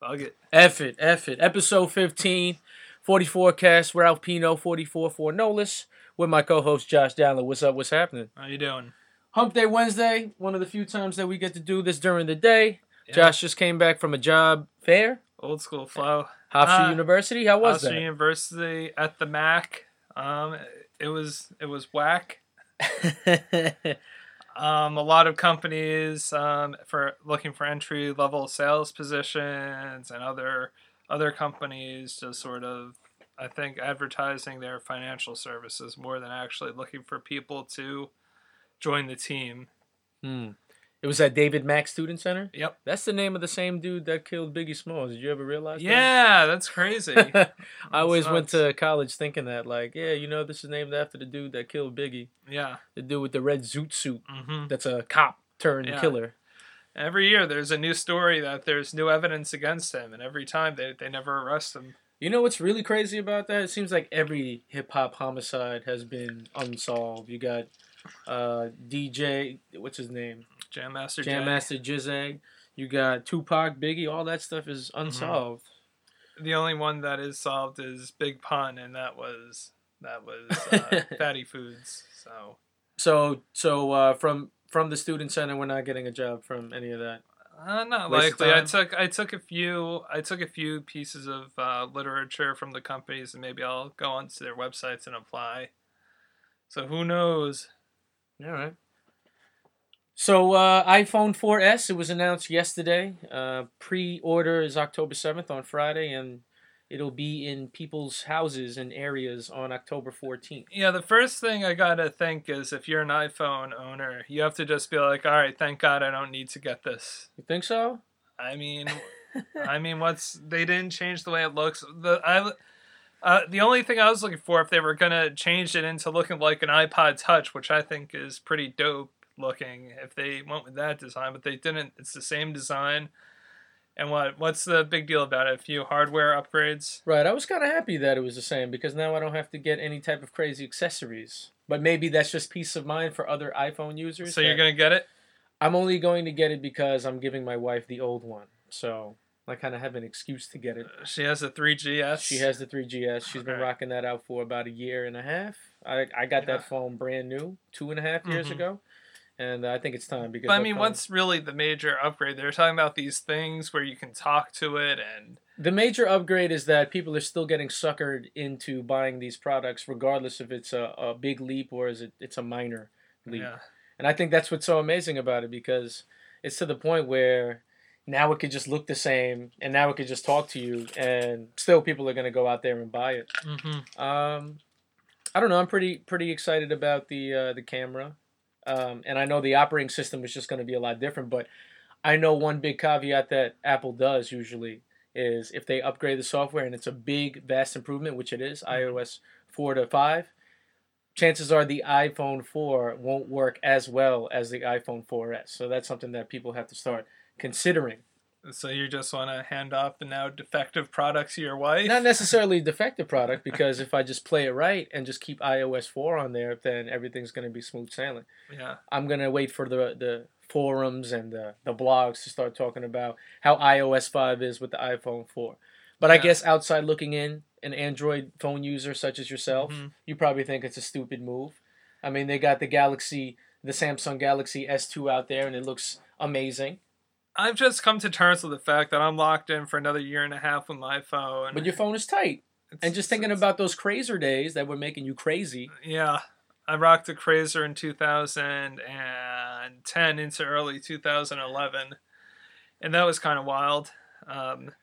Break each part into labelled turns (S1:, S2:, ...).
S1: Bug it.
S2: F it, F it. Episode 15, 44 cast, Ralph Pino, 44 for Nolis, with my co-host Josh Dallin. What's up, what's happening?
S1: How you doing?
S2: Hump Day Wednesday, one of the few times that we get to do this during the day.
S1: Yeah.
S2: Josh just came back from a job fair,
S1: Old school flow.
S2: Hofstra
S1: Uh,
S2: University. How was it?
S1: Hofstra University at the Mack. Um, it was it was whack. Um, a lot of companies um, for looking for entry level sales positions and other other companies just sort of I think advertising their financial services more than actually looking for people to join the team.
S2: hmm. It was at David Mack Student Center.
S1: Yep.
S2: That's the name of the same dude that killed Biggie Smalls. Did you ever realize
S1: Yeah, that's crazy.
S2: I always went to college thinking that, like, yeah, you know, this is named after the dude that killed Biggie,
S1: yeah.
S2: the dude with the red zoot suit.
S1: hmm
S2: That's a cop turned
S1: Yeah.
S2: killer.
S1: Every year there's a new story that there's new evidence against him, and every time they, they never arrest him.
S2: You know what's really crazy about that? It seems like every hip hop homicide has been unsolved. You got uh, DJ, what's his name?
S1: Jam Master
S2: Jam. Master Jizag. You got Tupac, Biggie. All that stuff is
S1: Mm-hmm.
S2: unsolved.
S1: The only one that is solved is Big Pun, and that was that was uh, Fatty Foods. So
S2: So, so uh, from from the student center, we're not getting a job from any of that.
S1: uh, not
S2: Waste
S1: likely. I took I took a few I took a few pieces of uh, literature from the companies, and maybe I'll go onto their websites and apply. So who knows?
S2: All right. So uh, iPhone 4S, it was announced yesterday. Uh, pre-order is October 7th on Friday, and it'll be in people's houses and areas on October 14th.
S1: Yeah, the first thing I gotta think is if you're an iPhone owner, you have to just be like, all right, thank God I don't need to get this.
S2: You think so?
S1: I mean, I mean, what's they didn't change the way it looks. The I, uh, the only thing I was looking for if they were gonna change it into looking like an iPod Touch, which I think is pretty dope looking, if they went with that design, but they didn't. It's the same design. And what what's the big deal about it? A few hardware upgrades.
S2: Right. I was kind of happy that it was the same because now I don't have to get any type of crazy accessories. But maybe that's just peace of mind for other iPhone users.
S1: So you're gonna get it?
S2: I'm only going to get it because I'm giving my wife the old one. So I kind of have an excuse to get it.
S1: She has the 3GS.
S2: She has the 3GS. She's been rocking that out for about a year and a half. I, I got
S1: Yeah.
S2: that phone brand new two and a half years
S1: Mhm.
S2: ago. And I think it's time because
S1: But I mean,
S2: phone-
S1: what's really the major upgrade? They're talking about these things where you can talk to it, and
S2: the major upgrade is that people are still getting suckered into buying these products, regardless if it's a, a big leap or is it it's a minor leap.
S1: yeah,
S2: And I think that's what's so amazing about it because it's to the point where now it could just look the same and now it could just talk to you and still people are going to go out there and buy it.
S1: mm-hmm.
S2: Um, I don't know. I'm pretty pretty excited about the uh, the camera, um, and I know the operating system is just going to be a lot different. But I know one big caveat that Apple does usually is if they upgrade the software and it's a big vast improvement, which it is,
S1: Mhm.
S2: iOS four to five. Chances are the iPhone 4 won't work as well as the iPhone 4S. So that's something that people have to start considering.
S1: So you just want to hand off the now defective products to your wife?
S2: Not necessarily a defective product because if I just play it right and just keep iOS 4 on there, then everything's going to be smooth sailing.
S1: Yeah.
S2: I'm going to wait for the the forums and the, the blogs to start talking about how iOS 5 is with the iPhone 4. But I guess outside looking in, an Android phone user such as yourself,
S1: Mhm.
S2: you probably think it's a stupid move. I mean, they got the Galaxy, the Samsung Galaxy S2 out there and it looks amazing.
S1: I've just come to terms with the fact that I'm locked in for another year and a half with my phone.
S2: But your phone is tight.
S1: It's-
S2: And just thinking about those KRZR days that were making you crazy.
S1: Yeah. I rocked a KRZR in 2010 into early 2011. And that was kind of wild. Um,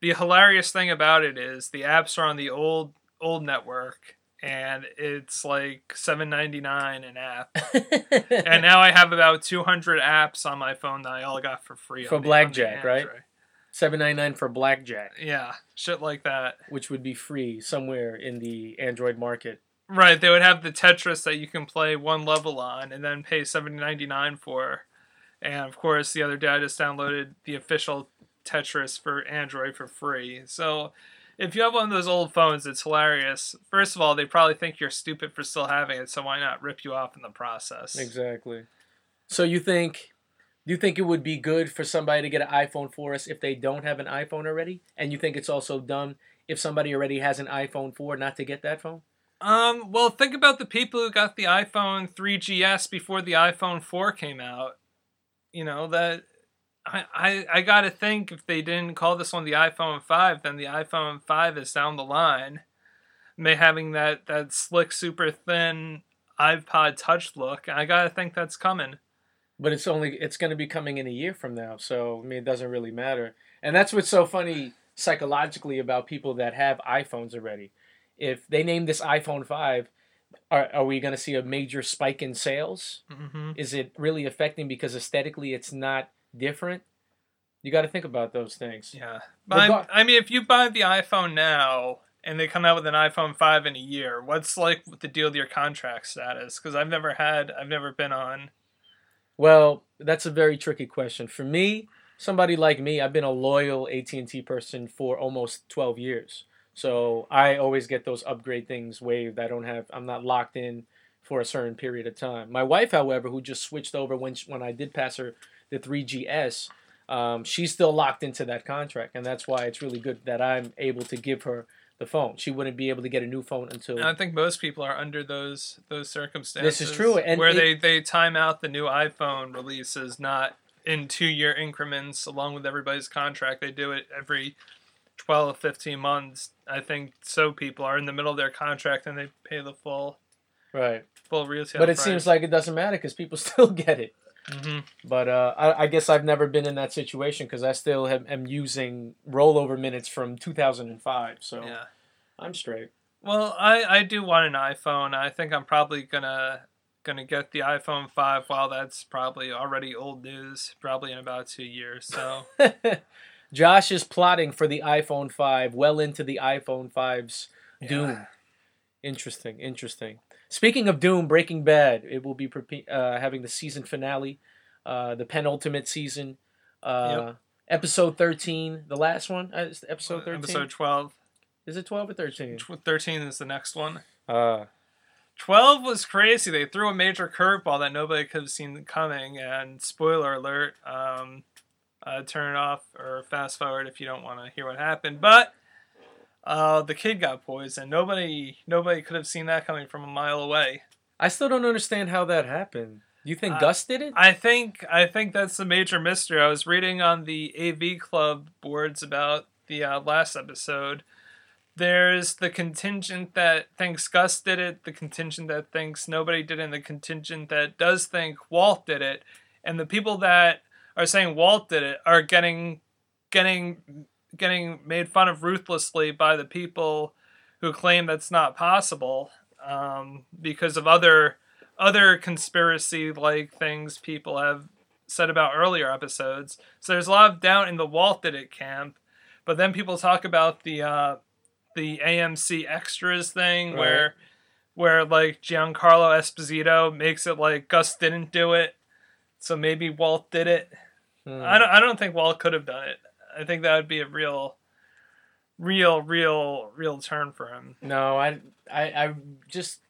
S1: the hilarious thing about it is the apps are on the old old network and it's like 7.99 an app. and now I have about 200 apps on my phone that I all got for free
S2: For Blackjack, right?
S1: Android.
S2: Seven ninety nine for blackjack,
S1: Yeah, shit like that.
S2: which would be free somewhere in the Android market.
S1: Right, they would have the Tetris that you can play one level on and then pay seventy ninety nine for. And of course, the other day I just downloaded the official Tetris for Android for free. So if you have one of those old phones, it's hilarious. First of all, they probably think you're stupid for still having it, so why not rip you off in the process?
S2: Exactly. So you think Do you think it would be good for somebody to get an iPhone 4S if they don't have an iPhone already? And you think it's also dumb if somebody already has an iPhone 4 not to get that phone?
S1: Um, well, think about the people who got the iPhone 3GS before the iPhone 4 came out. You know, that I, I, I gotta think if they didn't call this one the iPhone 5, then the iPhone 5 is down the line. May having that, that slick, super thin iPod touch look. I gotta think that's coming.
S2: But it's only it's going to be coming in a year from now, so I mean it doesn't really matter. And that's what's so funny psychologically about people that have iPhones already. If they name this iPhone 5, are, are we going to see a major spike in sales?
S1: Mm-hmm.
S2: Is it really affecting because aesthetically it's not different? You got to think about those things.
S1: Yeah. But I mean, if you buy the iPhone now and they come out with an iPhone 5 in a year, what's like the deal with your contract status? Because I've never had, I've never been on.
S2: Well, that's a very tricky question. For me, somebody like me, I've been a loyal AT&T person for almost 12 years. So I always get those upgrade things waived. I don't have I'm not locked in for a certain period of time. My wife, however, who just switched over when she, when I did pass her the 3GS, um, she's still locked into that contract, and that's why it's really good that I'm able to give her the phone. She wouldn't be able to get a new phone until
S1: And I think most people are under those those circumstances.
S2: This is true, and
S1: where
S2: it-
S1: they they time out the new iPhone releases not in two year increments along with everybody's contract. They do it every 12, 15 months. I think so people are in the middle of their contract and they pay the full
S2: right.
S1: full retail.
S2: But it seems like it doesn't matter because people still get it.
S1: Hmm
S2: But uh, I, I guess I've never been in that situation because I still have, am using rollover minutes from 2005. So
S1: yeah.
S2: I'm straight.
S1: Well, I, I do want an iPhone. I think I'm probably gonna gonna get the iPhone five. While that's probably already old news, probably in about two years. So
S2: Josh is plotting for the iPhone 5 well into the iPhone 5's Doom.
S1: Yeah.
S2: Interesting, interesting. Speaking of Doom, Breaking Bad, it will be uh, having the season finale, uh, the penultimate season, uh, episode 13, the last one. Uh, is episode 13.
S1: episode twelve.
S2: Is it 12 or 13?
S1: Thirteen is the next one.
S2: Uh,
S1: 12 was crazy. They threw a major curveball that nobody could have seen coming. And spoiler alert, um, uh, turn it off or fast forward if you don't want to hear what happened. But uh, the kid got poisoned. Nobody, nobody could have seen that coming from a mile away.
S2: I still don't understand how that happened. You think
S1: Uh,
S2: Gus did it?
S1: I think, I think that's the major mystery. I was reading on the AV Club boards about the uh, last episode. There's the contingent that thinks Gus did it, the contingent that thinks nobody did it, and the contingent that does think Walt did it. And the people that are saying Walt did it are getting getting getting made fun of ruthlessly by the people who claim that's not possible um, because of other other conspiracy like things people have said about earlier episodes. So there's a lot of doubt in the Walt did it camp, but then people talk about the uh, the AMC extras thing
S2: Right.
S1: where where like Giancarlo Esposito makes it like Gus didn't do it, so maybe Walt did it.
S2: Hmm.
S1: I don't I don't think Walt could have done it. I think that would be a real real real real turn for him.
S2: No, I, I, I just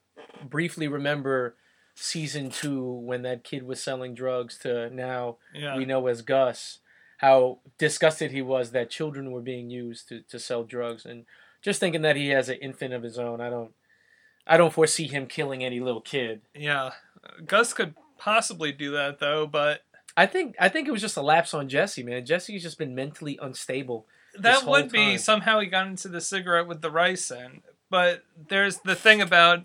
S2: briefly remember season two when that kid was selling drugs to now
S1: Yeah.
S2: we know as Gus, how disgusted he was that children were being used to, to sell drugs, and just thinking that he has an infant of his own, I don't, I don't foresee him killing any little kid.
S1: Yeah. Gus could possibly do that though, but
S2: I think, I think it was just a lapse on Jesse, man. Jesse's just been mentally unstable.
S1: that would be
S2: time.
S1: somehow he got into the cigarette with the rice in. But there's the thing about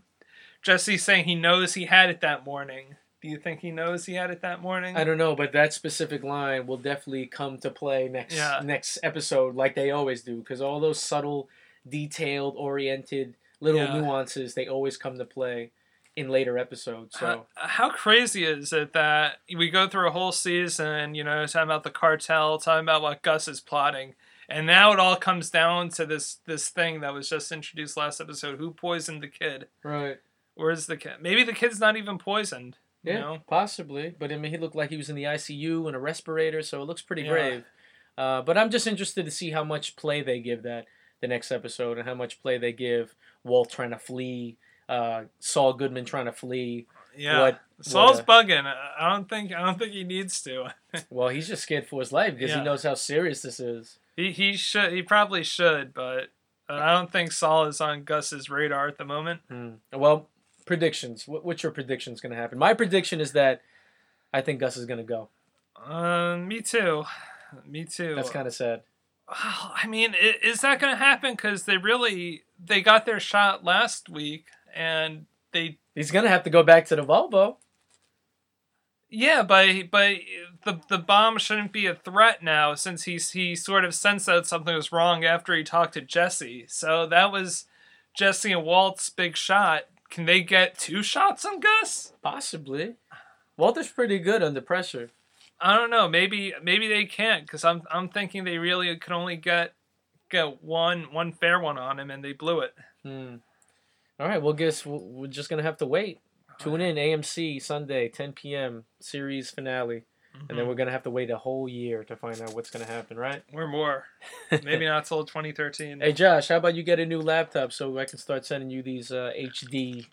S1: Jesse saying he knows he had it that morning. Do you think he knows he had it that morning?
S2: I don't know, but that specific line will definitely come to play next
S1: Yeah.
S2: next episode, like they always do, because all those subtle, detailed, oriented little
S1: Yeah.
S2: nuances they always come to play in later episodes. So
S1: How, how crazy is it that we go through a whole season, you know, talking about the cartel, talking about what Gus is plotting, and now it all comes down to this this thing that was just introduced last episode: who poisoned the kid?
S2: right,
S1: Where's the kid? Maybe the kid's not even poisoned. You
S2: yeah,
S1: know?
S2: possibly. But I mean, he looked like he was in the ICU and a respirator, so it looks pretty
S1: Yeah.
S2: grave. Uh, but I'm just interested to see how much play they give that the next episode, and how much play they give Walt trying to flee, uh, Saul Goodman trying to flee.
S1: Yeah,
S2: What-
S1: Saul's
S2: what,
S1: bugging. I don't think I don't think he needs to.
S2: Well, he's just scared for his life because
S1: Yeah.
S2: he knows how serious this is.
S1: He he should he probably should, but uh, I don't think Saul is on Gus's radar at the moment.
S2: Hmm. Well, predictions. What, what's your predictions going to happen? My prediction is that I think Gus is going to go.
S1: Uh, me too. Me too.
S2: That's kind of sad.
S1: Well, I mean, is that going to happen? Because they really they got their shot last week, and they
S2: He's going to have to go back to the Volvo.
S1: yeah, but but the the bomb shouldn't be a threat now since he's he sort of sensed that something was wrong after he talked to Jesse. So that was Jesse and Walt's big shot. Can they get two shots on Gus?
S2: Possibly. Walter's pretty good under pressure.
S1: I don't know. Maybe maybe they can't because I'm I'm thinking they really could only get get one one fair one on him and they blew it.
S2: Hmm. All right. Well, guess we're just going to have to wait. Tune in AMC Sunday, 10 p.m. series finale, and then we're going to have to wait a whole year to find out what's going to happen, right?
S1: We're more. Maybe not till 2013.
S2: Hey Josh, how about you get a new laptop so I can start sending you these uh, HD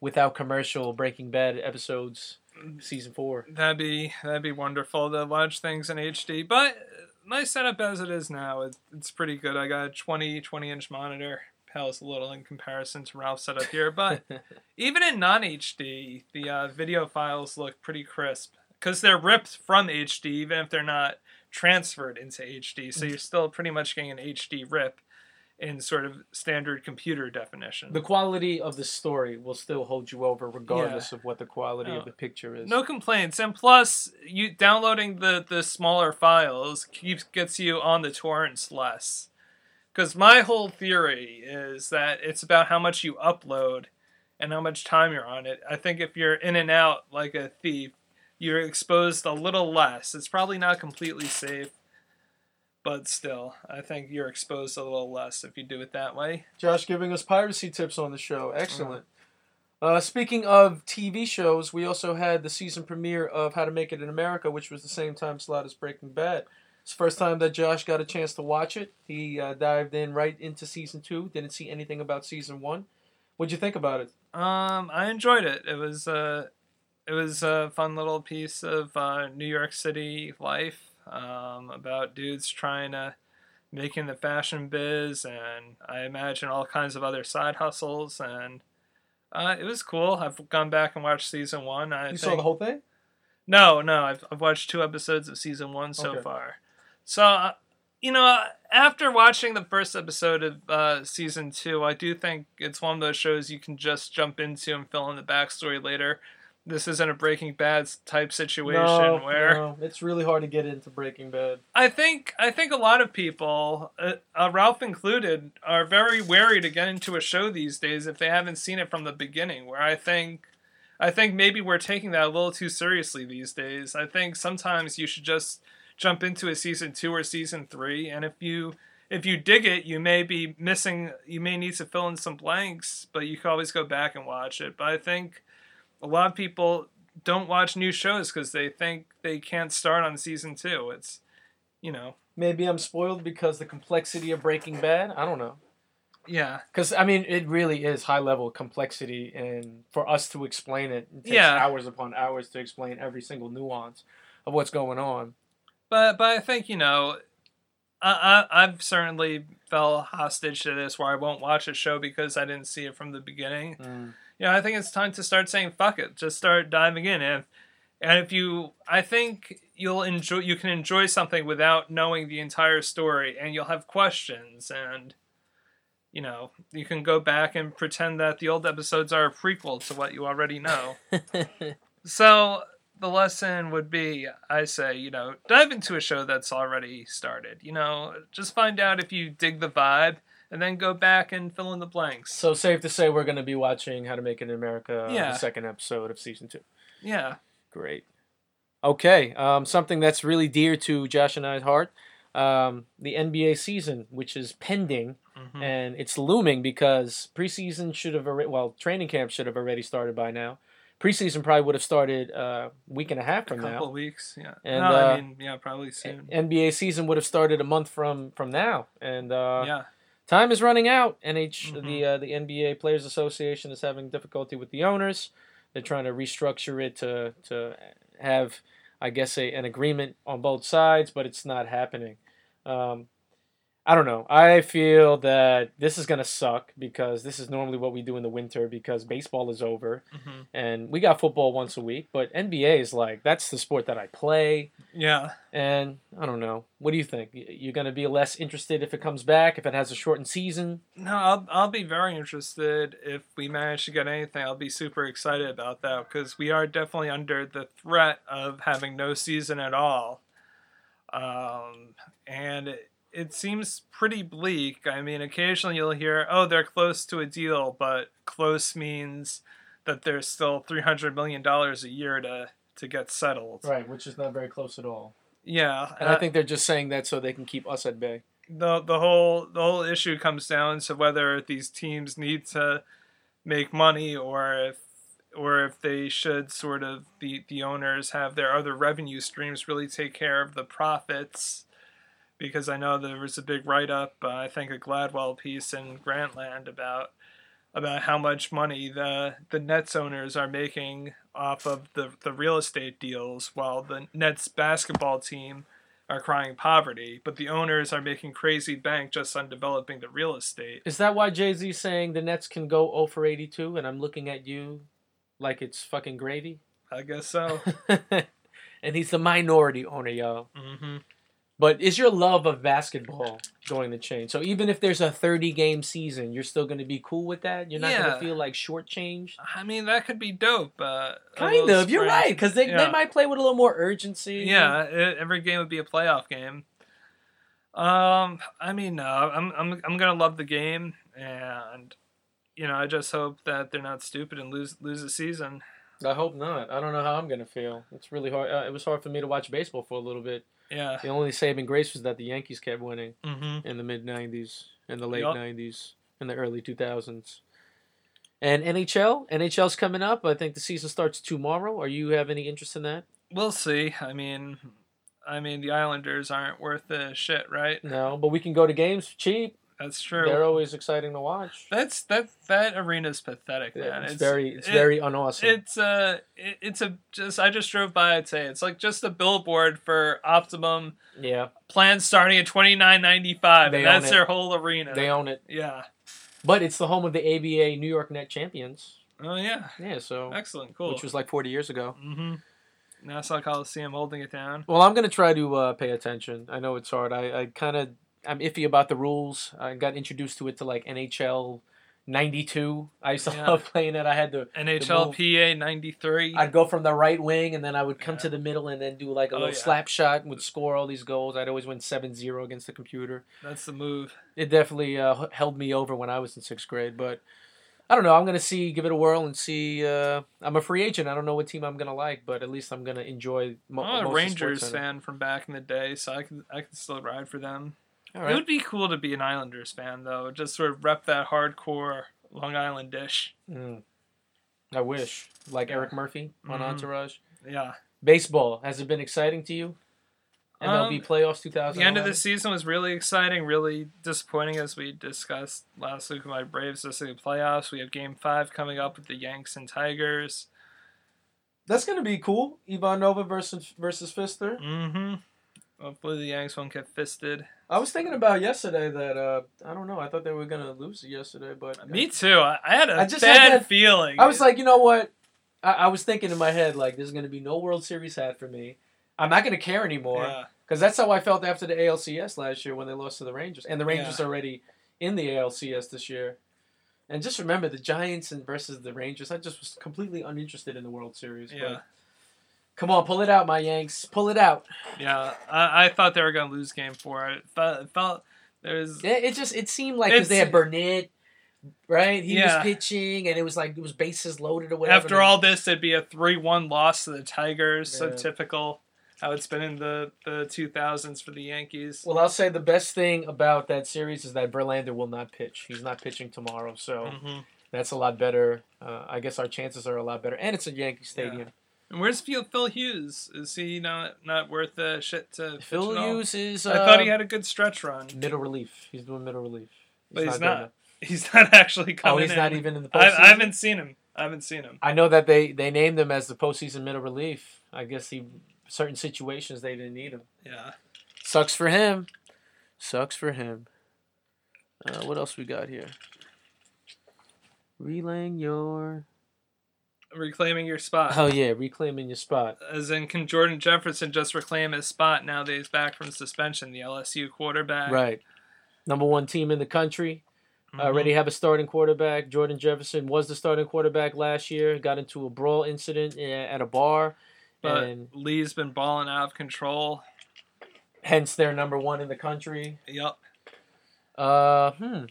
S2: without commercial Breaking Bad episodes, season four.
S1: That'd be that'd be wonderful to watch things in HD. But my setup as it is now, it, it's pretty good. I got a 20 20 inch monitor. Pales a little in comparison to Ralph's setup here, but even in non HD, the uh, video files look pretty crisp because they're ripped from HD, even if they're not transferred into HD. So you're still pretty much getting an HD rip in sort of standard computer definition.
S2: the quality of the story will still hold you over regardless of what the quality
S1: Oh.
S2: of the picture is.
S1: No complaints, and plus, you downloading the the smaller files keeps gets you on the torrents less. Because my whole theory is that it's about how much you upload and how much time you're on it. I think if you're in and out like a thief, you're exposed a little less. It's probably not completely safe, but still, I think you're exposed a little less if you do it that way.
S2: Josh giving us piracy tips on the show. Excellent. Uh, speaking of TV shows, we also had the season premiere of How to Make It in America, which was the same time slot as Breaking Bad. It's the first time that Josh got a chance to watch it. He uh, dived in right into season two. Didn't see anything about season one. What'd you think about it?
S1: Um, I enjoyed it. It was uh, it was a fun little piece of uh, New York City life um, about dudes trying to make in the fashion biz, and I imagine all kinds of other side hustles, and uh, it was cool. I've gone back and watched season one. I
S2: You
S1: think,
S2: saw the whole thing?
S1: no, no, I've, I've watched two episodes of season one so
S2: Okay.
S1: far. So, uh, you know, after watching the first episode of uh, season two, I do think it's one of those shows you can just jump into and fill in the backstory later. This isn't a Breaking Bad type situation
S2: no,
S1: where
S2: no, it's really hard to get into Breaking Bad.
S1: I think I think a lot of people, uh, uh, Ralph included, are very wary to get into a show these days if they haven't seen it from the beginning. Where I think, I think maybe we're taking that a little too seriously these days. I think sometimes you should just jump into a season two or season three, and if you if you dig it, you may be missing. You may need to fill in some blanks, but you can always go back and watch it. But I think a lot of people don't watch new shows because they think they can't start on season two. It's, you know,
S2: Maybe I'm spoiled because the complexity of Breaking Bad. I don't know.
S1: yeah,
S2: Because I mean, it really is high level complexity, and for us to explain it, it takes
S1: Yeah.
S2: hours upon hours to explain every single nuance of what's going on.
S1: But but I think you know, I, I I've certainly fell hostage to this where I won't watch a show because I didn't see it from the beginning. Mm. you know, I think it's time to start saying fuck it. Just start diving in, and and if you, I think you'll enjoy. You can enjoy something without knowing the entire story, and you'll have questions, and you know, you can go back and pretend that the old episodes are a prequel to what you already know. so the lesson would be, I say, you know, dive into a show that's already started. You know, just find out if you dig the vibe. And then go back and fill in the blanks.
S2: so safe to say we're going to be watching How to Make It in America,
S1: Yeah.
S2: the second episode of season two.
S1: Yeah.
S2: Great. Okay, um, something that's really dear to Josh and I's heart, um, the NBA season, which is pending,
S1: Mhm.
S2: and it's looming because preseason should have already, well, training camp should have already started by now. Preseason probably would have started uh, a week and a half from now.
S1: a couple
S2: now.
S1: weeks, yeah.
S2: And,
S1: no,
S2: uh,
S1: I mean, yeah, probably soon.
S2: NBA season would have started a month from from now, and uh,
S1: yeah,
S2: time is running out. NH
S1: Mhm.
S2: the uh, the NBA Players Association is having difficulty with the owners. They're trying to restructure it to to have, I guess, a, an agreement on both sides, but it's not happening. Um, I don't know. I feel that this is gonna suck because this is normally what we do in the winter because baseball is over
S1: hmm
S2: and we got football once a week. But NBA is like that's the sport that I play,
S1: Yeah.
S2: and I don't know. What do you think? You're gonna be less interested if it comes back if it has a shortened season?
S1: No, I'll, I'll be very interested if we manage to get anything. I'll be super excited about that because we are definitely under the threat of having no season at all. Um, and it, it seems pretty bleak. I mean, occasionally you'll hear, oh, they're close to a deal, but close means that there's still $300 million a year to, to get settled.
S2: Right, which is not very close at all.
S1: Yeah.
S2: And I
S1: uh,
S2: think they're just saying that so they can keep us at bay.
S1: the the whole the whole issue comes down to whether these teams need to make money or if or if they should sort of the the owners have their other revenue streams really take care of the profits because I know there was a big write up uh, I think a Gladwell piece in Grantland about about how much money the the Nets owners are making off of the the real estate deals while the Nets basketball team are crying poverty, but the owners are making crazy bank just on developing the real estate.
S2: Is that why Jay Z saying the Nets can go 0 for 82 and I'm looking at you like it's fucking gravy?
S1: I guess so.
S2: and he's the minority owner, yo.
S1: hmm
S2: But is your love of basketball going to change? So even if there's a 30 game season, you're still going to be cool with that? You're not going to feel like shortchanged?
S1: I mean, that could be dope. Uh,
S2: Kind of. You're right. Because they, they might play with a little more urgency.
S1: Yeah, it, every game would be a playoff game. Um, I mean, no, I'm I'm I'm gonna love the game, and you know, I just hope that they're not stupid and lose lose the season.
S2: I hope not. I don't know how I'm going to feel. It's really hard. Uh, it was hard for me to watch baseball for a little bit.
S1: Yeah.
S2: The only saving grace was that the Yankees kept winning.
S1: Mm-hmm.
S2: in the mid 90s in the late
S1: Yup.
S2: 90s in the early 2000s and nhl nhl's coming up i think the season starts tomorrow are you have any interest in that
S1: We'll see. I mean, I mean, the Islanders aren't worth the shit, right?
S2: no but we can go to games cheap
S1: That's true.
S2: they're always exciting to watch
S1: That's that that arena's pathetic,
S2: Yeah,
S1: man.
S2: it's, very it's
S1: it-
S2: very unawesome
S1: It's uh it, it's a just I just drove by I'd say it's like just a billboard for Optimum
S2: yeah
S1: plans starting at twenty nine ninety five and that's
S2: it.
S1: their whole arena.
S2: they own it
S1: yeah.
S2: but it's the home of the aba new york net champions
S1: Oh yeah.
S2: yeah so
S1: Excellent. Cool.
S2: which was like 40 years ago
S1: mm-hmm. Nassau Coliseum holding it down.
S2: well i'm going to try to uh, pay attention i know it's hard i, I kind of i'm iffy about the rules i got introduced to it to like nhl 92 i used to
S1: Yeah.
S2: love playing it i had the
S1: NHL
S2: move.
S1: PA ninety three.
S2: I'd go from the right wing and then I would come
S1: Yeah.
S2: to the middle and then do like a
S1: Oh,
S2: little
S1: yeah.
S2: slap shot and would score all these goals. I'd always win 7-0 against the computer.
S1: That's the move.
S2: It definitely uh, held me over when I was in sixth grade. But I don't know. I'm gonna see, give it a whirl and see. Uh, I'm a free agent. I don't know what team I'm gonna like, but at least I'm gonna enjoy. Mo-
S1: I'm a Rangers fan from back in the day, so I can I can still ride for them.
S2: All
S1: It would be cool to be an Islanders fan though, just sort of rep that hardcore Long Island dish.
S2: Mm. I wish, like
S1: Yeah.
S2: Eric Murphy on
S1: Mhm.
S2: Entourage.
S1: Yeah.
S2: Baseball has it been exciting to you? MLB
S1: Um,
S2: playoffs
S1: The end of the season was really exciting, really disappointing as we discussed last week with my Braves missing the playoffs. We have game five coming up with the Yanks and Tigers.
S2: That's gonna be cool. Ivan Nova versus versus Fister.
S1: Mm-hmm. Hopefully the Yanks won't get fisted.
S2: I was thinking about yesterday that uh I don't know. I thought they were gonna lose yesterday, but
S1: Me too. I, I had a
S2: I just had
S1: bad
S2: that-
S1: feeling.
S2: I was like, you know what? I, I was thinking in my head like, there's gonna be no World Series hat for me. I'm not gonna care anymore
S1: yeah.
S2: because that's how I felt after the ALCS last year when they lost to the Rangers, and the Rangers
S1: Yeah.
S2: are already in the ALCS this year. And just remember the Giants and versus the Rangers. I just was completely uninterested in the World Series.
S1: Yeah.
S2: But come on, pull it out, my Yanks. Pull it out.
S1: Yeah. I, I thought they were going to lose game four. It felt, it felt there was.
S2: It, it just it seemed like because they had Burnett, right? He
S1: Yeah.
S2: was pitching, and it was like it was bases loaded or whatever.
S1: After all this, it'd be a 3 1 loss to the Tigers. So typical how it's been in the, the 2000s for the Yankees.
S2: Well, I'll say the best thing about that series is that Verlander will not pitch. He's not pitching tomorrow, so
S1: hmm
S2: that's a lot better. Uh, I guess our chances are a lot better, and it's a Yankee Stadium.
S1: And where's Phil, Phil Hughes? Is he not not worth the shit to
S2: Phil? Hughes is. Uh,
S1: I thought he had a good stretch run,
S2: middle relief. He's doing middle relief.
S1: but he's
S2: doing
S1: not. He's not actually coming.
S2: Oh, he's
S1: in.
S2: not even in the
S1: I,
S2: postseason.
S1: I haven't seen him. I haven't seen him.
S2: I know that they they named him as the postseason middle relief. I guess he certain situations they didn't need him.
S1: Yeah.
S2: Sucks for him. Sucks for him. Uh, what else we got here? Relaying your.
S1: Reclaiming your spot.
S2: Oh yeah, reclaiming your spot.
S1: As in, can Jordan Jefferson just reclaim his spot now that he's back from suspension? The LSU quarterback.
S2: Right. Number one team in the country.
S1: Mhm.
S2: Already have a starting quarterback. Jordan Jefferson was the starting quarterback last year. Got into a brawl incident at a bar,
S1: But
S2: and
S1: Lee's been balling out of control.
S2: hence they're number one in the country.
S1: Yep.
S2: Uh, hmm.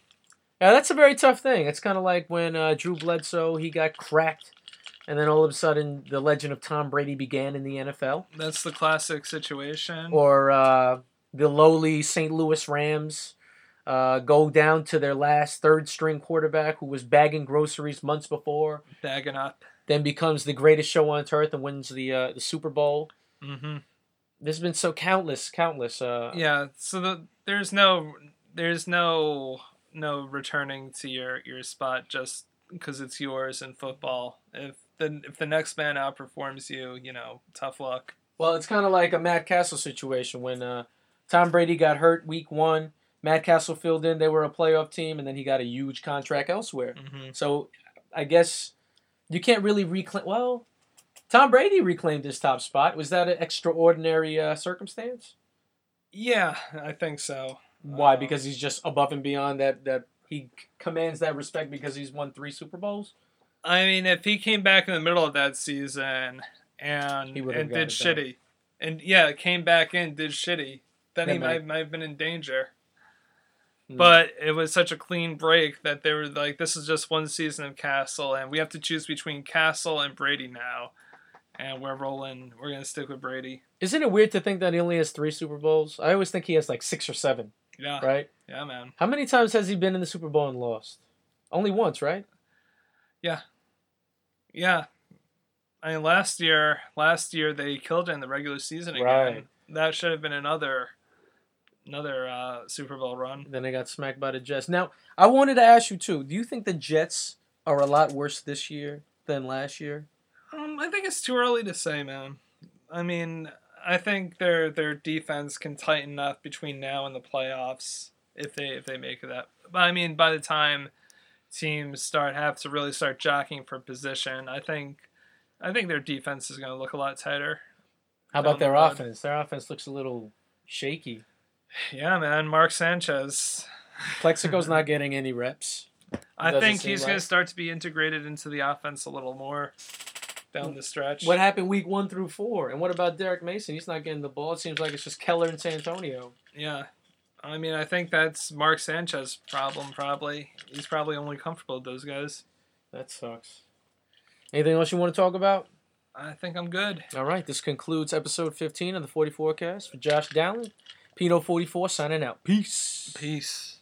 S2: Yeah, that's a very tough thing. It's kind of like when uh, Drew Bledsoe he got cracked, and then all of a sudden the legend of Tom Brady began in the NFL,
S1: That's the classic situation.
S2: or uh, the lowly St. Louis Rams. Uh, go down to their last third string quarterback who was bagging groceries months before,
S1: Bagging up.
S2: then becomes the greatest show on earth and wins the uh, the Super Bowl.
S1: hmm
S2: There's been so countless, countless. Uh,
S1: Yeah. So the, there's no there's no no returning to your your spot just because it's yours in football. If the if the next man outperforms you, you know, tough luck.
S2: Well, it's kind of like a Matt Cassel situation when uh, Tom Brady got hurt week one. Matt Cassel filled in. They were a playoff team, and then he got a huge contract elsewhere.
S1: hmm
S2: So I guess you can't really reclaim. Well, Tom Brady reclaimed his top spot. Was that an extraordinary uh, circumstance?
S1: Yeah, I think so.
S2: Why?
S1: Um,
S2: Because he's just above and beyond that. That he commands that respect because he's won three Super Bowls.
S1: I mean, if he came back in the middle of that season and
S2: He
S1: and did shitty, and yeah, came back in did shitty, then he might
S2: might-
S1: have been in danger.
S2: Hmm.
S1: But it was such a clean break that they were like, "This is just one season of Cassel, and we have to choose between Cassel and Brady now." And we're rolling. We're gonna stick with Brady.
S2: Isn't it weird to think that he only has three Super Bowls? I always think he has like six or seven.
S1: Yeah,
S2: Right?
S1: yeah, man.
S2: How many times has he been in the Super Bowl and lost? Only once, right?
S1: Yeah. I mean, last year, last year they killed it in the regular season again.
S2: Right.
S1: That should have been another, another uh, Super Bowl run.
S2: Then they got smacked by the Jets. Now, I wanted to ask you too. Do you think the Jets are a lot worse this year than last year?
S1: Um, I think it's too early to say, man. I mean, I think their their defense can tighten up between now and the playoffs if they if they make that. But I mean, by the time teams start have to really start jockeying for position, I think I think their defense is going to look a lot tighter.
S2: How about their
S1: road.
S2: offense? Their offense looks a little shaky.
S1: Yeah, man, Mark Sanchez.
S2: Plaxico's not getting any reps.
S1: I think he's going to start to be integrated into the offense a little more down the stretch.
S2: What happened week one through four? And what about Derrick Mason? He's not getting the ball. It seems like it's just Keller and Santonio.
S1: Yeah. I mean, I think that's Mark Sanchez's problem, probably. He's probably only comfortable with those guys.
S2: That sucks. Anything else you want to talk about?
S1: I think I'm good.
S2: All right, this concludes episode 15 of the 44 cast. For Josh Dowling, Pino44 signing out. Peace.
S1: Peace.